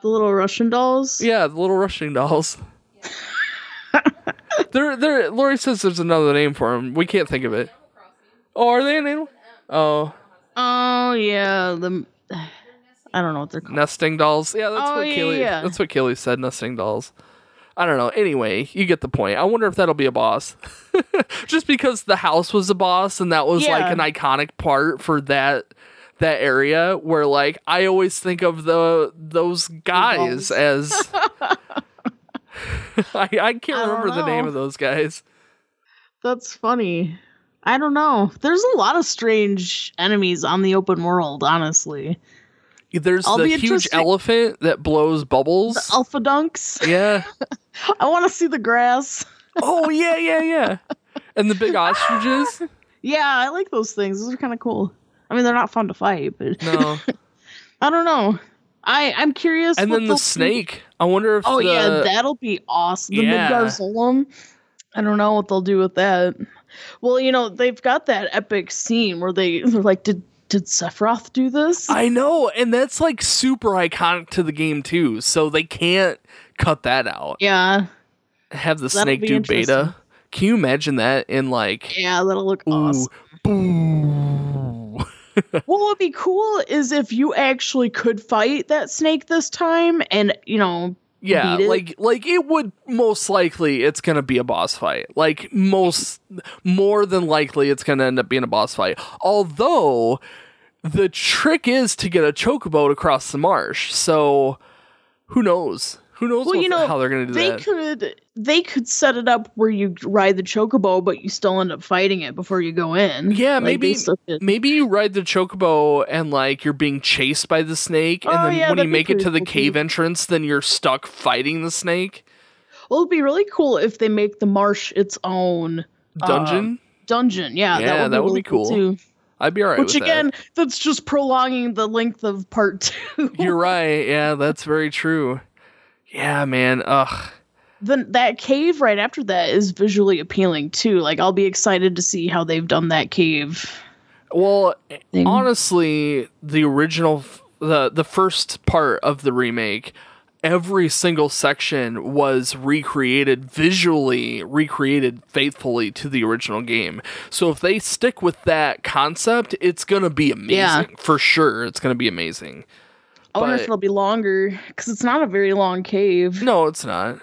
The little Russian dolls. Yeah, the little Russian dolls. there, there. Lori says there's another name for them. We can't think of it. Oh, are they an animal? Oh, Oh yeah, the I don't know what they're called. nesting dolls. Yeah, that's Oh, what yeah, Kaylee. yeah. That's what Kaylee said. Nesting dolls. I don't know. Anyway, you get the point. I wonder if that'll be a boss. Just because the house was a boss and that was like an iconic part for that that area where like I always think of the those guys as I, I can't I remember the name of those guys. That's funny. I don't know. There's a lot of strange enemies on the open world, honestly. There's I'll the huge elephant that blows The bubbles. Elfadunks. yeah. I want to see the grass. Oh yeah, yeah, yeah. And the big ostriches. Yeah, I like those things. Those are kind of cool. I mean, they're not fun to fight, but No. I don't know. I I'm curious. And then the they'll do. snake. I wonder if Oh the, yeah, that'll be awesome. The Yeah. I don't know what they'll do with that. Well, you know, they've got that epic scene where they they're like, did did Sephiroth do this? I know, and that's like super iconic to the game too. So they can't cut that out. yeah, Have the That'll snake do beta. Can you imagine that in like yeah, that'll look ooh, awesome. boo. What would be cool is if you actually could fight that snake this time, and you know, Yeah, beat it. like like it would most likely it's gonna be a boss fight. Like most more than likely it's gonna end up being a boss fight. Although the trick is to get a chocobo to cross the marsh. So who knows? Who knows Well, what- you know, how they're gonna do they that? They could they could set it up where you ride the chocobo, but you still end up fighting it before you go in. Yeah, Like, maybe maybe you ride the chocobo and like you're being chased by the snake, and Oh, then yeah, when you make it to the cool, cave entrance, then you're stuck fighting the snake Well, it'd be really cool if they make the marsh its own um, dungeon. dungeon. Yeah, Yeah, would that be would really be cool. too. I'd be alright Which with again, that's just prolonging the length of part two. You're right. Yeah, that's very true. Yeah, man. Ugh. then that cave right after that is visually appealing too. Like I'll be excited to see how they've done that cave. Well, Thing. honestly, the original, the the first part of the remake, every single section was recreated visually, recreated faithfully to the original game. So if they stick with that concept, it's gonna be amazing Yeah. for sure. It's gonna be amazing. I wonder But- if it'll be longer because it's not a very long cave. No, it's not.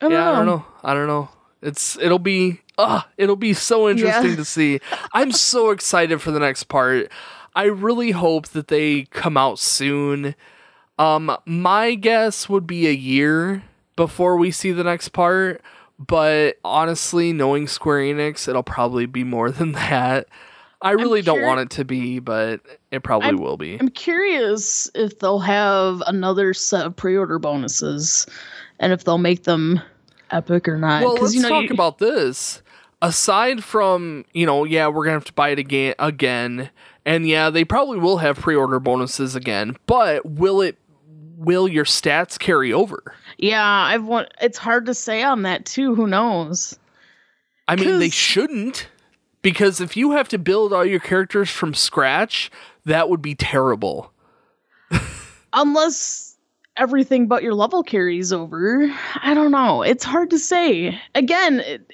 I don't yeah, know. I don't know. I don't know. It's it'll be uh it'll be so interesting Yeah. to see. I'm so excited for the next part. I really hope that they come out soon. Um my guess would be a year before we see the next part, but honestly, knowing Square Enix, it'll probably be more than that. I really don't curi- want it to be, but it probably I'm- will be. I'm curious if they'll have another set of pre-order bonuses, and if they'll make them epic or not. Well, let's you know, talk you- about this. Aside from, you know, yeah, we're gonna have to buy it again again. And yeah, they probably will have pre-order bonuses again, but will it will your stats carry over? Yeah, I've want. It's hard to say on that too. Who knows? I mean, they shouldn't. Because if you have to build all your characters from scratch, that would be terrible. Unless everything but your level carries over. I don't know. It's hard to say. Again,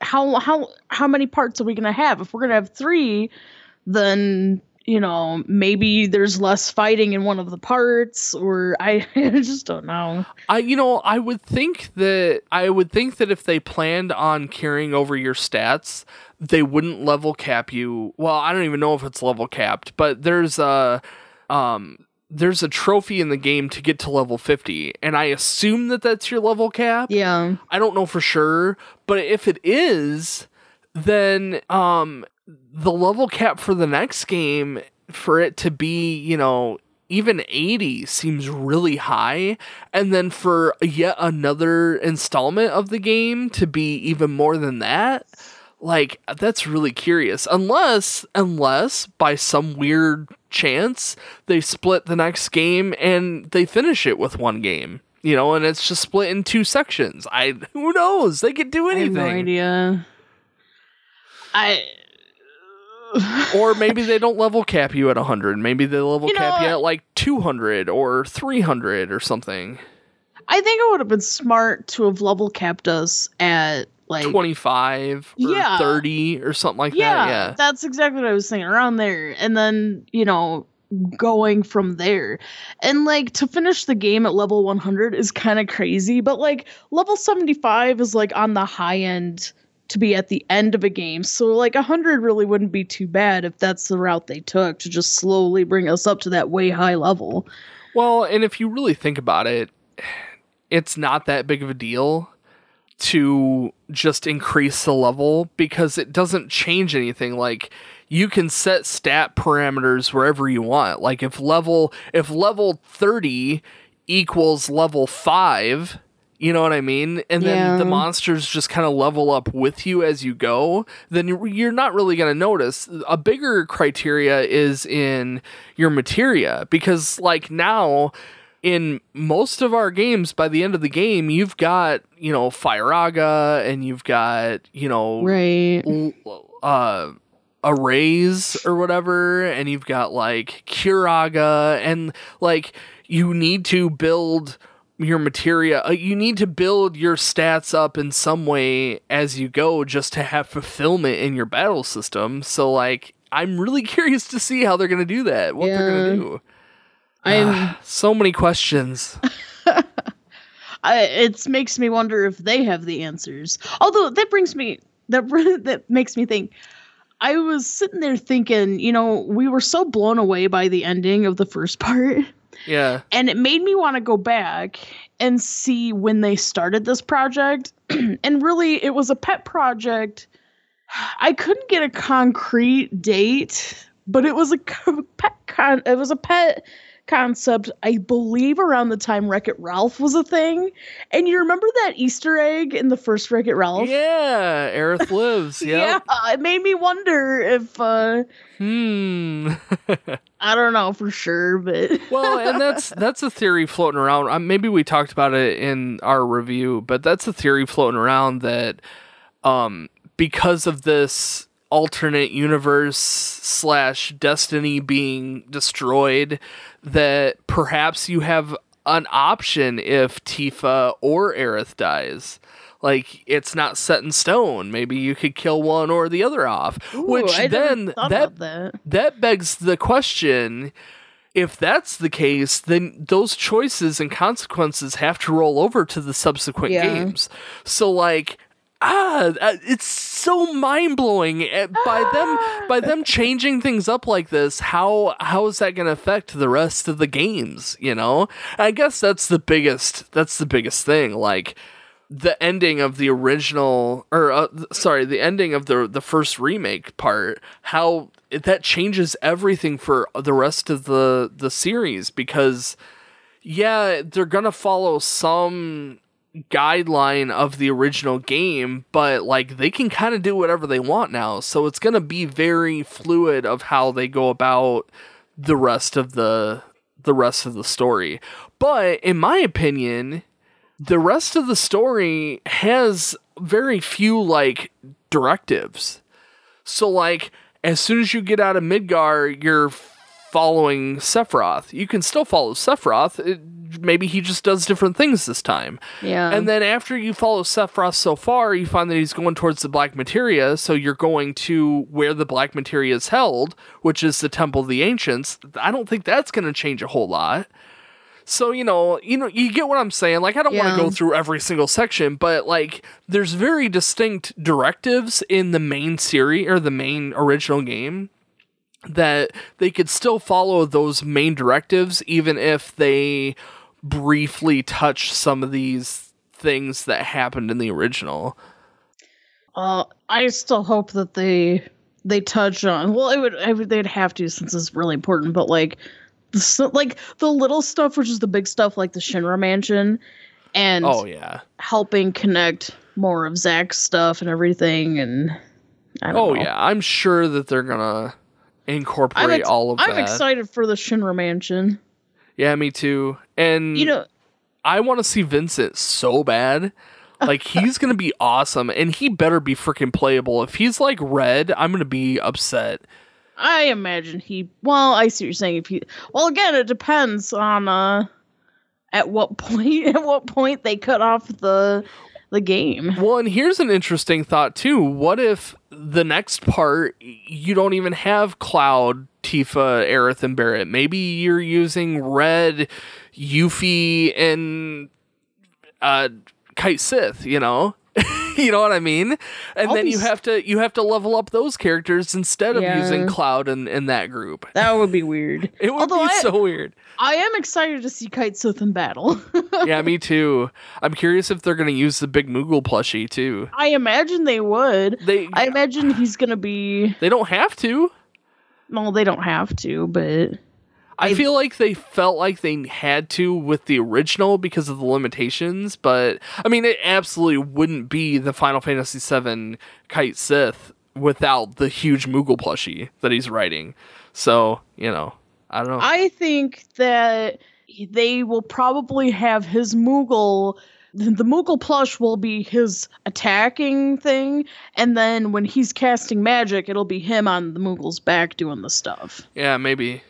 how how how many parts are we gonna have? If we're gonna have three, then you know, maybe there's less fighting in one of the parts, or I, I just don't know. I you know, I would think that I would think that if they planned on carrying over your stats, they wouldn't level cap you. Well, I don't even know if it's level capped, but there's a um there's a trophy in the game to get to level 50 and i assume that that's your level cap Yeah. i don't know for sure but if it is then um the level cap for the next game for it to be you know even 80 seems really high and then for yet another installment of the game to be even more than that like that's really curious unless unless by some weird chance they split the next game and they finish it with one game you know and it's just split in two sections i who knows they could do anything. I have no idea. I. or maybe they don't level cap you at 100 maybe they level You know, cap you at like 200 or 300 or something. I think it would have been smart to have level capped us at like 25 or Yeah. 30 or something like yeah, that yeah that's exactly what I was saying around there, and then you know going from there, and like to finish the game at level 100 is kind of crazy, but like level 75 is like on the high end to be at the end of a game, so like 100 really wouldn't be too bad if that's the route they took to just slowly bring us up to that way high level. Well, and if you really think about it, it's not that big of a deal to just increase the level because it doesn't change anything. Like you can set stat parameters wherever you want. Like if level if level 30 equals level 5, you know what I mean? And then Yeah. the monsters just kind of level up with you as you go, then you're- not really going to notice. A bigger criteria is in your materia because like now in most of our games by the end of the game you've got, you know, Firaga and you've got, you know, Right. uh arrays or whatever and you've got like curaga and like you need to build your materia uh, you need to build your stats up in some way as you go just to have fulfillment in your battle system so like i'm really curious to see how they're going to do that what they're going to do I'm so many questions I, it makes me wonder if they have the answers. Although that brings me that that makes me think. I was sitting there thinking, you know, we were so blown away by the ending of the first part, yeah and it made me want to go back and see when they started this project. and really, it was a pet project. I couldn't get a concrete date, but it was a pet con. It was a pet concept, I believe, around the time Wreck It Ralph was a thing. And you remember that Easter egg in the first Wreck It Ralph? yeah aerith lives yep. Yeah, it made me wonder if uh hmm I don't know for sure, but well, and that's that's a theory floating around. Um, maybe we talked about it in our review, but that's a theory floating around that um, because of this alternate universe slash destiny being destroyed, that perhaps you have an option if Tifa or Aerith dies. Like it's not set in stone. Maybe you could kill one or the other off. Ooh, which I then that that. that begs the question if that's the case then those choices and consequences have to roll over to the subsequent Yeah. games so like ah uh, it's so mind-blowing Eh, by them by them changing things up like this how how is that going to affect the rest of the games you know? I guess that's the biggest that's the biggest thing like the ending of the original or uh, sorry the ending of the the first remake part how it, that changes everything for the rest of the the series because yeah they're gonna follow some guideline of the original game but like they can kind of do whatever they want now so it's gonna be very fluid of how they go about the rest of the the rest of the story but in my opinion the rest of the story has very few like directives. So like as soon as you get out of Midgar, you're following Sephiroth. You can still follow Sephiroth. It maybe he just does different things this time. Yeah. And then after you follow Sephiroth so far, you find that he's going towards the Black Materia, so you're going to where the Black Materia is held, which is the Temple of the Ancients. I don't think that's going to change a whole lot. So, you know, you know, you get what I'm saying. Like I don't want to go through every single section, but like there's very distinct directives in the main series or the main original game that they could still follow those main directives even if they briefly touch some of these things that happened in the original. Uh, I still hope that they they touch on. Well, it would, I would they'd have to since it's really important. But like, the, like the little stuff, which is the big stuff, like the Shinra Mansion, and Oh yeah. helping connect more of Zack's stuff and everything. And I don't Oh know. yeah. I'm sure that they're gonna incorporate ex- all of that. I'm that. excited for the Shinra Mansion. Yeah, me too. And You know, I want to see Vincent so bad. Like he's gonna be awesome, and he better be freaking playable. If he's like red, I'm gonna be upset. I imagine he. Well, I see what you're saying. If he, well, again, it depends on uh, at what point at what point they cut off the the game. Well, and here's an interesting thought too. What if the next part you don't even have Cloud, Tifa, Aerith, and Barret? Maybe you're using Red, Yuffie, and uh, Cait Sith. You know, you know what I mean? And I'll then be you have to you have to level up those characters instead of Yeah. using Cloud and, and that group. That would be weird. It would Although be I- so weird. I am excited to see Cait Sith in battle. yeah, me too. I'm curious if they're gonna use the big Moogle plushie too. I imagine they would. They I imagine he's gonna be. they don't have to. Well, they don't have to, but I feel like they felt like they had to with the original because of the limitations, but I mean, it absolutely wouldn't be the Final Fantasy VII Cait Sith without the huge Moogle plushie that he's writing. So, you know, I don't know. I think that they will probably have his Moogle. The Moogle plush will be his attacking thing, and then when he's casting magic, it'll be him on the Moogle's back doing the stuff. yeah, maybe.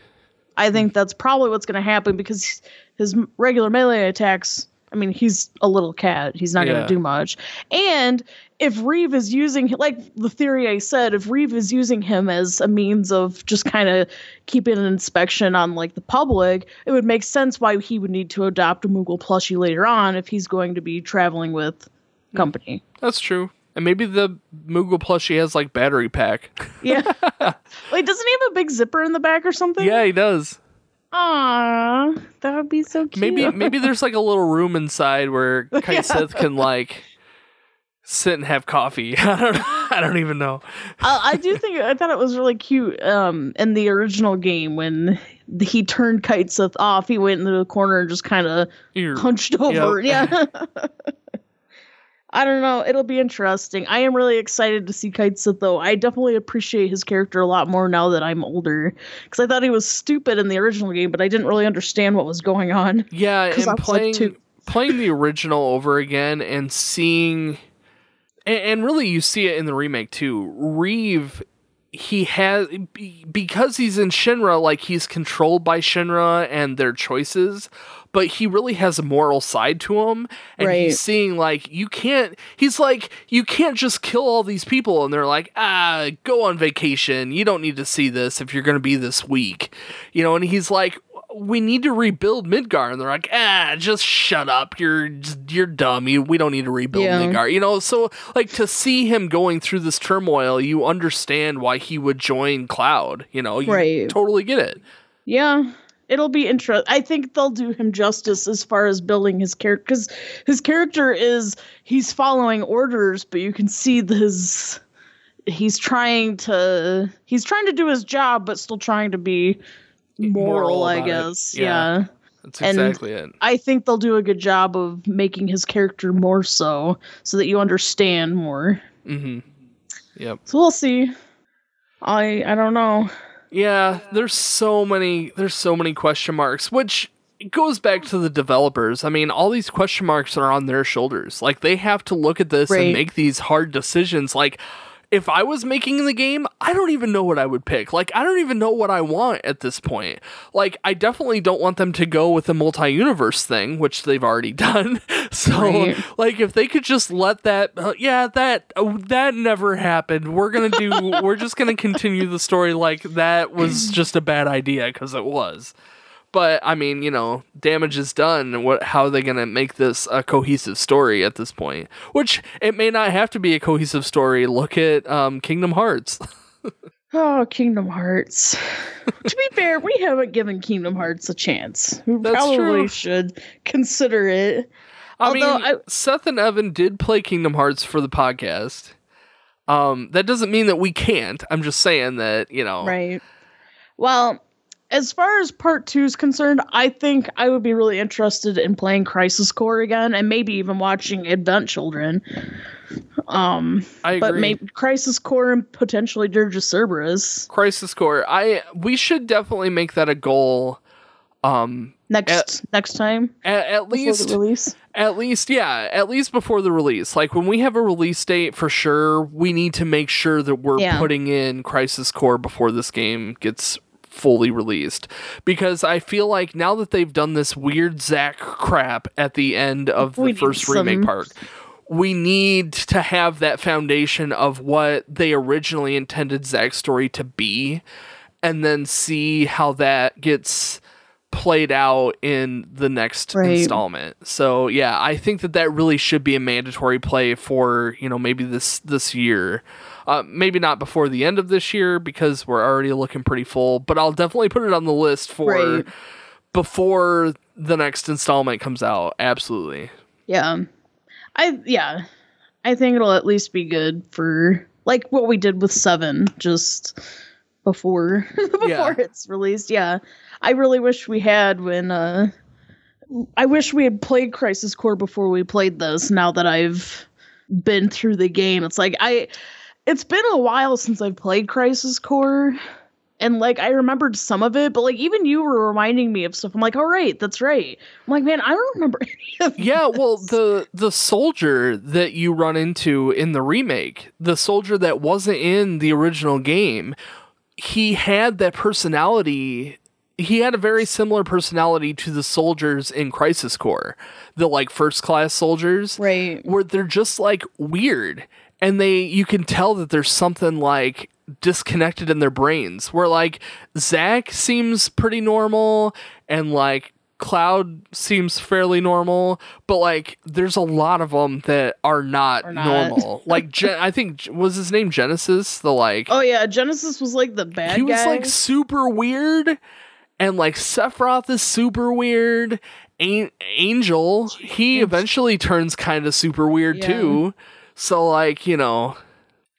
I think that's probably what's going to happen because his regular melee attacks. I mean, he's a little cat. He's not going to do much. And if Reeve is using, like the theory I said, if Reeve is using him as a means of just kind of keeping an inspection on like the public, it would make sense why he would need to adopt a Moogle plushie later on if he's going to be traveling with hmm. company. That's true. And maybe the Moogle plushie has like battery pack. Yeah. Wait, doesn't he have a big zipper in the back or something? yeah, he does. Aw, that would be so cute. Maybe maybe there's like a little room inside where Cait Yeah. Sith can like sit and have coffee. I don't I don't even know. I, I do think I thought it was really cute um, in the original game when he turned Cait Sith off. He went into the corner and just kind of hunched over. Yeah. I don't know. It'll be interesting. I am really excited to see Cait Sith, though. I definitely appreciate his character a lot more now that I'm older. Because I thought he was stupid in the original game, but I didn't really understand what was going on. Yeah, and like playing two. playing the original over again and seeing, and, and really you see it in the remake too. Reeve, he has because he's in Shinra, like he's controlled by Shinra and their choices. But he really has a moral side to him, and Right. he's seeing like you can't. He's like you can't just kill all these people, and they're like, ah, go on vacation. You don't need to see this if you're going to be this weak, you know. And he's like, we need to rebuild Midgar, and they're like, ah, just shut up. You're you're dumb. You we don't need to rebuild Yeah. Midgar. You know, so like to see him going through this turmoil, you understand why he would join Cloud. You know, you Right. totally get it. Yeah, it'll be interesting. I think they'll do him justice as far as building his character because his character is he's following orders, but you can see his he's trying to he's trying to do his job, but still trying to be moral. Moral I about it. guess. Yeah. yeah. That's And- exactly it. I think they'll do a good job of making his character more so, so that you understand more. Mm-hmm. Yep. So we'll see. I I don't know. Yeah, there's so many there's so many question marks, which goes back to the developers. I mean, all these question marks are on their shoulders. Like they have to look at this Right. and make these hard decisions like if I was making the game, I don't even know what I would pick. Like, I don't even know what I want at this point. Like, I definitely don't want them to go with the multi universe thing, which they've already done. So, Right. like, if they could just let that, uh, yeah, that uh, that never happened. We're gonna do. we're just gonna continue the story like that was just a bad idea because it was. But I mean, you know, damage is done. What? How are they gonna make this a cohesive story at this point? Which it may not have to be a cohesive story. Look at um, Kingdom Hearts. Oh, Kingdom Hearts. to be fair, we haven't given Kingdom Hearts a chance. We That's probably true. should consider it. I Although mean, I- Seth and Evan did play Kingdom Hearts for the podcast. Um, that doesn't mean that we can't. I'm just saying that you know. Right. Well, as far as part two is concerned, I think I would be really interested in playing Crisis Core again and maybe even watching Advent Children. Um, I agree. but maybe Crisis Core and potentially Dirge of Cerberus Crisis Core. I we should definitely make that a goal. Um, next next time at, at least the release. At least, yeah, at least before the release. Like when we have a release date for sure, we need to make sure that we're Yeah. putting in Crisis Core before this game gets fully released. Because I feel like now that they've done this weird Zack crap at the end of the We first remake some- part, we need to have that foundation of what they originally intended Zack's story to be, and then see how that gets played out in the next Right. installment. So yeah, I think that that really should be a mandatory play for you know maybe this this year. Uh, maybe not before the end of this year because we're already looking pretty full, but I'll definitely put it on the list for Right. before the next installment comes out. Absolutely. Yeah. I yeah. I think it'll at least be good for like what we did with 7 just before before Yeah. it's released. Yeah. I really wish we had when uh I wish we had played Crisis Core before we played this now that I've been through the game. It's like I it's been a while since I've played Crisis Core. And like I remembered some of it, but like even you were reminding me of stuff. I'm like, all right, that's right. I'm like, man, I don't remember any of Yeah, well, the the soldier that you run into in the remake, the soldier that wasn't in the original game, he had that personality. He had a very similar personality to the soldiers in Crisis Core, the like first class soldiers, Right. where they're just like weird, and they you can tell that there's something like disconnected in their brains. Where like Zack seems pretty normal, and like Cloud seems fairly normal, but like there's a lot of them that are not, Are not. normal. like Gen- I think was his name Genesis, the like Oh yeah, Genesis was like the bad he was like super weird and like sephiroth is super weird An- Angeal he eventually turns kind of super weird Yeah. too so like you know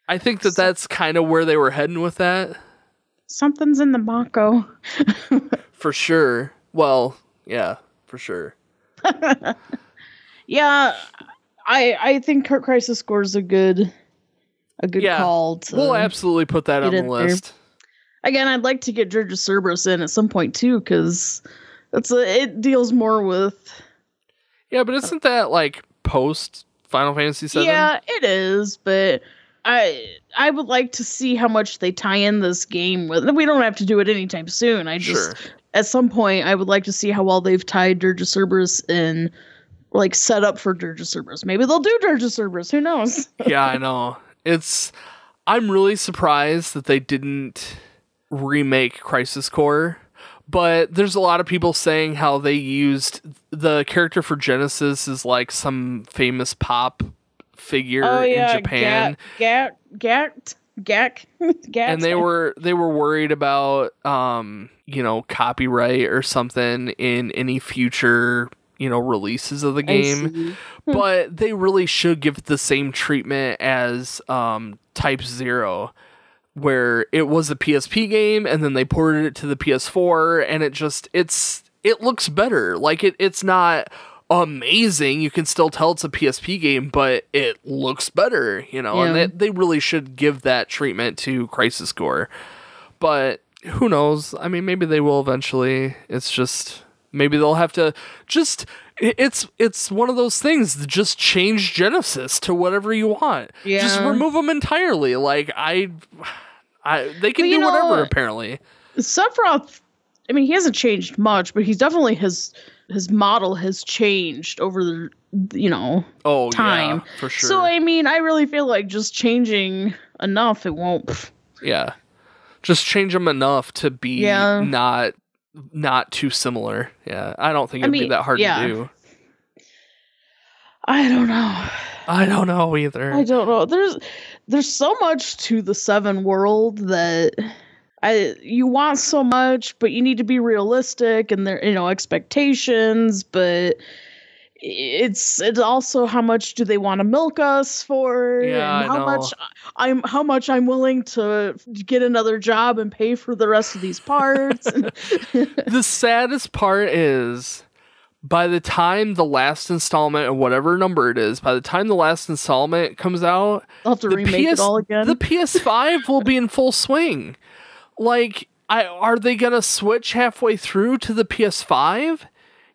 i think that that's kind of where they were heading with that Something's in the Mako. for sure well yeah for sure Yeah, I I think Cri- Crisis Core is a good a good Yeah. call. To, we'll absolutely put that on the in there. list Again, I'd like to get Dirge of Cerberus in at some point too, because it's a, it deals more with. yeah but isn't that like post final fantasy 7 Yeah, it is, but. I I would like to see how much they tie in this game with. We don't have to do it anytime soon. I just sure at some point I would like to see how well they've tied Dirge Cerberus in like set up for Dirge Cerberus. Maybe they'll do Dirge Cerberus. Who knows? yeah, I know. It's I'm really surprised that they didn't remake Crisis Core, but there's a lot of people saying how they used the character for Genesis is like some famous pop figure in Japan. Gackt Gackt Gackt Gackt and they were they were worried about um you know copyright or something in any future you know releases of the game. but they really should give the same treatment as um, Type Zero, where it was a PSP game and then they ported it to the PS4, and it just it's it looks better. Like it it's not amazing. You can still tell it's a PSP game, but it looks better, you know. And Yeah. they, they really should give that treatment to Crisis Core. But who knows? I mean, maybe they will eventually. It's just Maybe they'll have to just it's it's one of those things that just change Genesis to whatever you want. yeah. Just remove them entirely. Like I I they can you do whatever know- apparently. Sephiroth, I mean, he hasn't changed much, but he's definitely his his model has changed over the you know Oh time. yeah, for sure. So I mean, I really feel like just changing enough, it won't. yeah. Just change them enough to be Yeah. not not too similar. Yeah. I don't think it'd be mean, that hard yeah. to do. I don't know. I don't know either. I don't know. There's there's so much to the seven world that I you want so much, but you need to be realistic and there you know expectations, but it's it's also how much do they want to milk us for Yeah, and how much I'm how much I'm willing to get another job and pay for the rest of these parts. the saddest part is by the time the last installment or whatever number it is, by the time the last installment comes out, I'll have to the remake PS it all again. the PS5 will be in full swing. Like, I are they gonna switch halfway through to the PS5?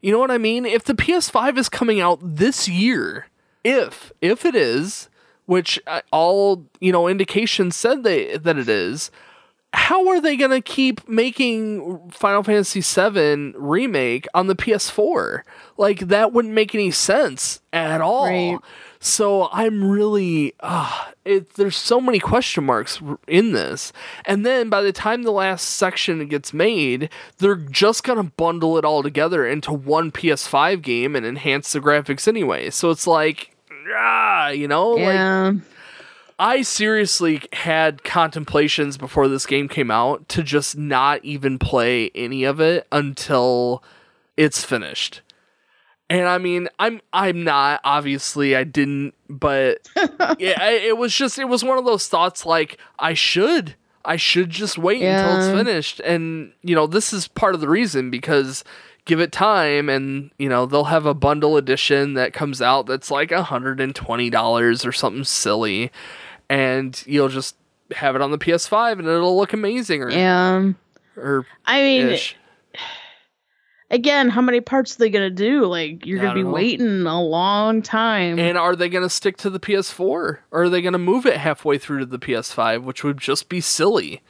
You know what I mean? If the PS5 is coming out this year, if if it is, which uh, all you know indications said they that it is, how are they gonna keep making Final Fantasy VII remake on the PS4? Like that wouldn't make any sense at all. Right. So I'm really, uh, it, there's so many question marks in this. And then by the time the last section gets made, they're just gonna bundle it all together into one PS5 game and enhance the graphics anyway. So it's like, ah, you know, like yeah. I seriously had contemplations before this game came out to just not even play any of it until it's finished. And I mean, I'm I'm not obviously I didn't, but yeah, it was just it was one of those thoughts like I should I should just wait until it's finished. And you know, this is part of the reason because give it time and you know they'll have a bundle edition that comes out that's like $120 or something silly and you'll just have it on the PS5 and it'll look amazing or Yeah. or I mean, ish. again, how many parts are they gonna do? Like you're I gonna be know. waiting a long time. And are they going to stick to the PS4 or are they going to move it halfway through to the PS5 which would just be silly?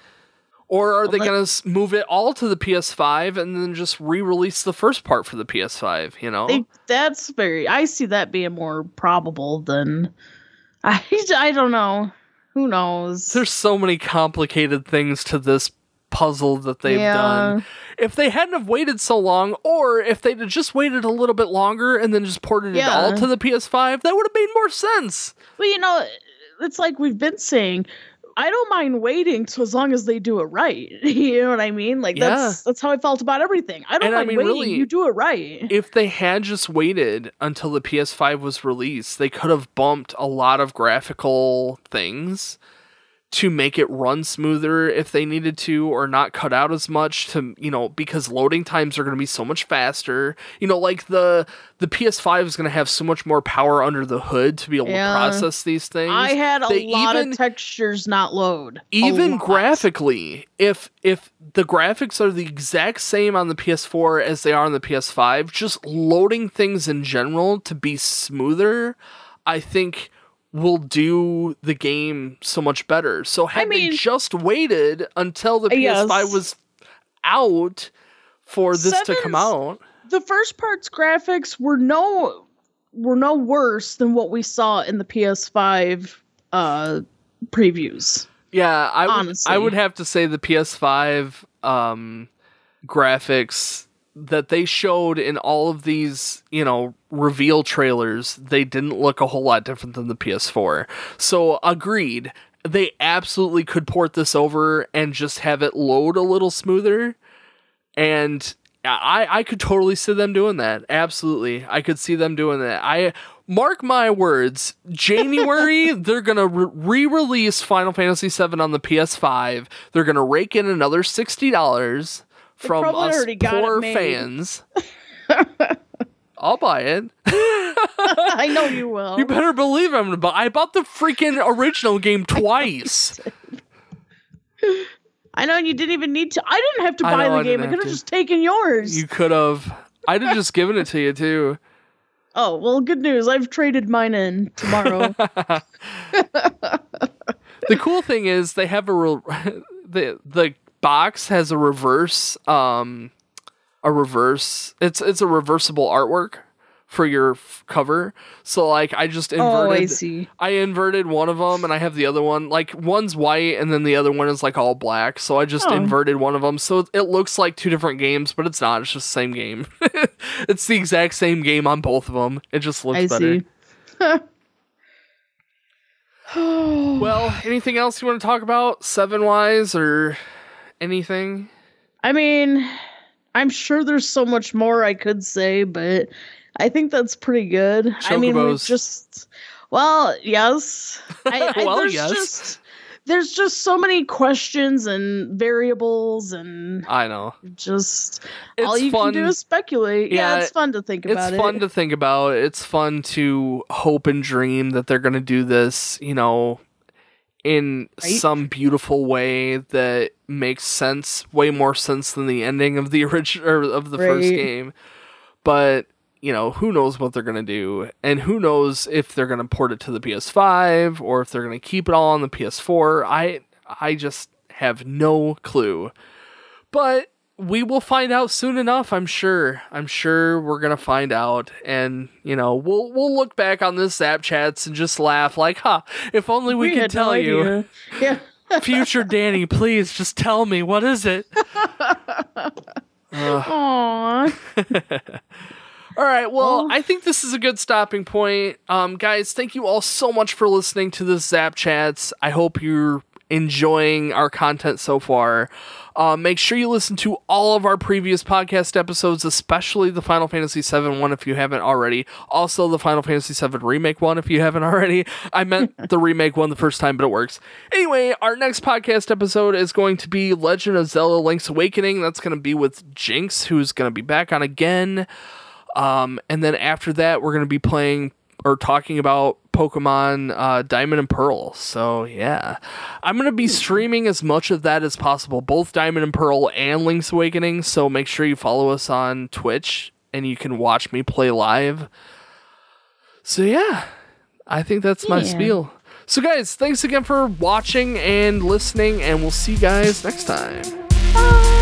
Or are they going to move it all to the PS5 and then just re-release the first part for the PS5, you know? They- that's very. I see that being more probable than. I I don't know. Who knows? There's so many complicated things to this puzzle that they've Yeah. done. If they hadn't have waited so long, or if they'd have just waited a little bit longer and then just ported it all to the PS5, that would have made more sense. Well, you know, it's like we've been saying. I don't mind waiting so as long as they do it right. You know what I mean? Like that's that's how I felt about everything. I don't And I mind mean, waiting. really- you do it right. If they had just waited until the PS5 was released, they could have bumped a lot of graphical things to make it run smoother if they needed to or not cut out as much to you know because loading times are going to be so much faster you know like the the ps5 is going to have so much more power under the hood to be able Yeah. to process these things I had a They lot even- of textures not load. Even graphically if if the graphics are the exact same on the ps4 as they are on the ps5 just loading things in general to be smoother i think will do the game so much better so had they mean- just waited until the ps5 Yes. was out for this to come out the first part's graphics were no were no worse than what we saw in the PS5 uh previews. Yeah, I would, I would have to say the PS5 um, graphics that they showed in all of these, you know, reveal trailers, they didn't look a whole lot different than the PS4. So, agreed. They absolutely could port this over and just have it load a little smoother. And I, I could totally see them doing that. Absolutely. I could see them doing that. I mark my words. January, they're going to re release Final Fantasy VII on the PS5. They're going to rake in another $60 from us poor fans. I'll buy it. I know you will. You better believe I'm gonna buy. I bought the freaking original game twice. I know and you didn't even need to. I didn't have to buy know, I the game. I could have just taken yours. You could have. I'd have just given it to you too. Oh well, good news. I've traded mine in tomorrow. the cool thing is they have a re- the the box has a reverse um a reverse it's it's a reversible artwork for your f- cover. So like I just oh, inverted I see. I inverted one of them and I have the other one. Like one's white and then the other one is like all black. So I just Oh. inverted one of them. So it looks like two different games, but it's not. It's just the same game. it's the exact same game on both of them. It just looks I better. Well, anything else you want to talk about seven wise or anything? I mean, I'm sure there's so much more I could say, but I think that's pretty good. I mean, we've just well, yes. I, I, Well, there's yes. Just, there's just so many questions and variables, and I know. just It's all you fun. can do is speculate. Yeah, Yeah, it's fun to think about it's fun to think about. It's fun to hope and dream that they're going to do this, you know, in Right? some beautiful way that makes sense, way more sense than the ending of the original of the first game. But you know, who knows what they're going to do, and who knows if they're going to port it to the PS5 or if they're going to keep it all on the PS4. I I just have no clue. But we will find out soon enough, I'm sure. I'm sure we're gonna find out, and you know, we'll we'll look back on this Zap chats and just laugh like, "Huh! If only we, could tell no you. Yeah. future Danny, please just tell me what is it." Ugh. Aww. All right. Well, Well- I think this is a good stopping point. Um, guys, thank you all so much for listening to the Zap Chats. I hope you're enjoying our content so far. Uh, make sure you listen to all of our previous podcast episodes, especially the Final Fantasy VII one if you haven't already. Also, the Final Fantasy VII Remake one if you haven't already. I meant the remake one the first time, but it works. Anyway, our next podcast episode is going to be Legend of Zelda Link's Awakening. That's going to be with Jinx, who's going to be back on again. Um, and then after that, we're going to be playing or talking about Pokemon uh, Diamond and Pearl. So, yeah. I'm going to be streaming as much of that as possible, both Diamond and Pearl and Link's Awakening. So, make sure you follow us on Twitch and you can watch me play live. So, yeah. I think that's my Yeah. spiel. So, guys, thanks again for watching and listening, and we'll see you guys next time. Bye.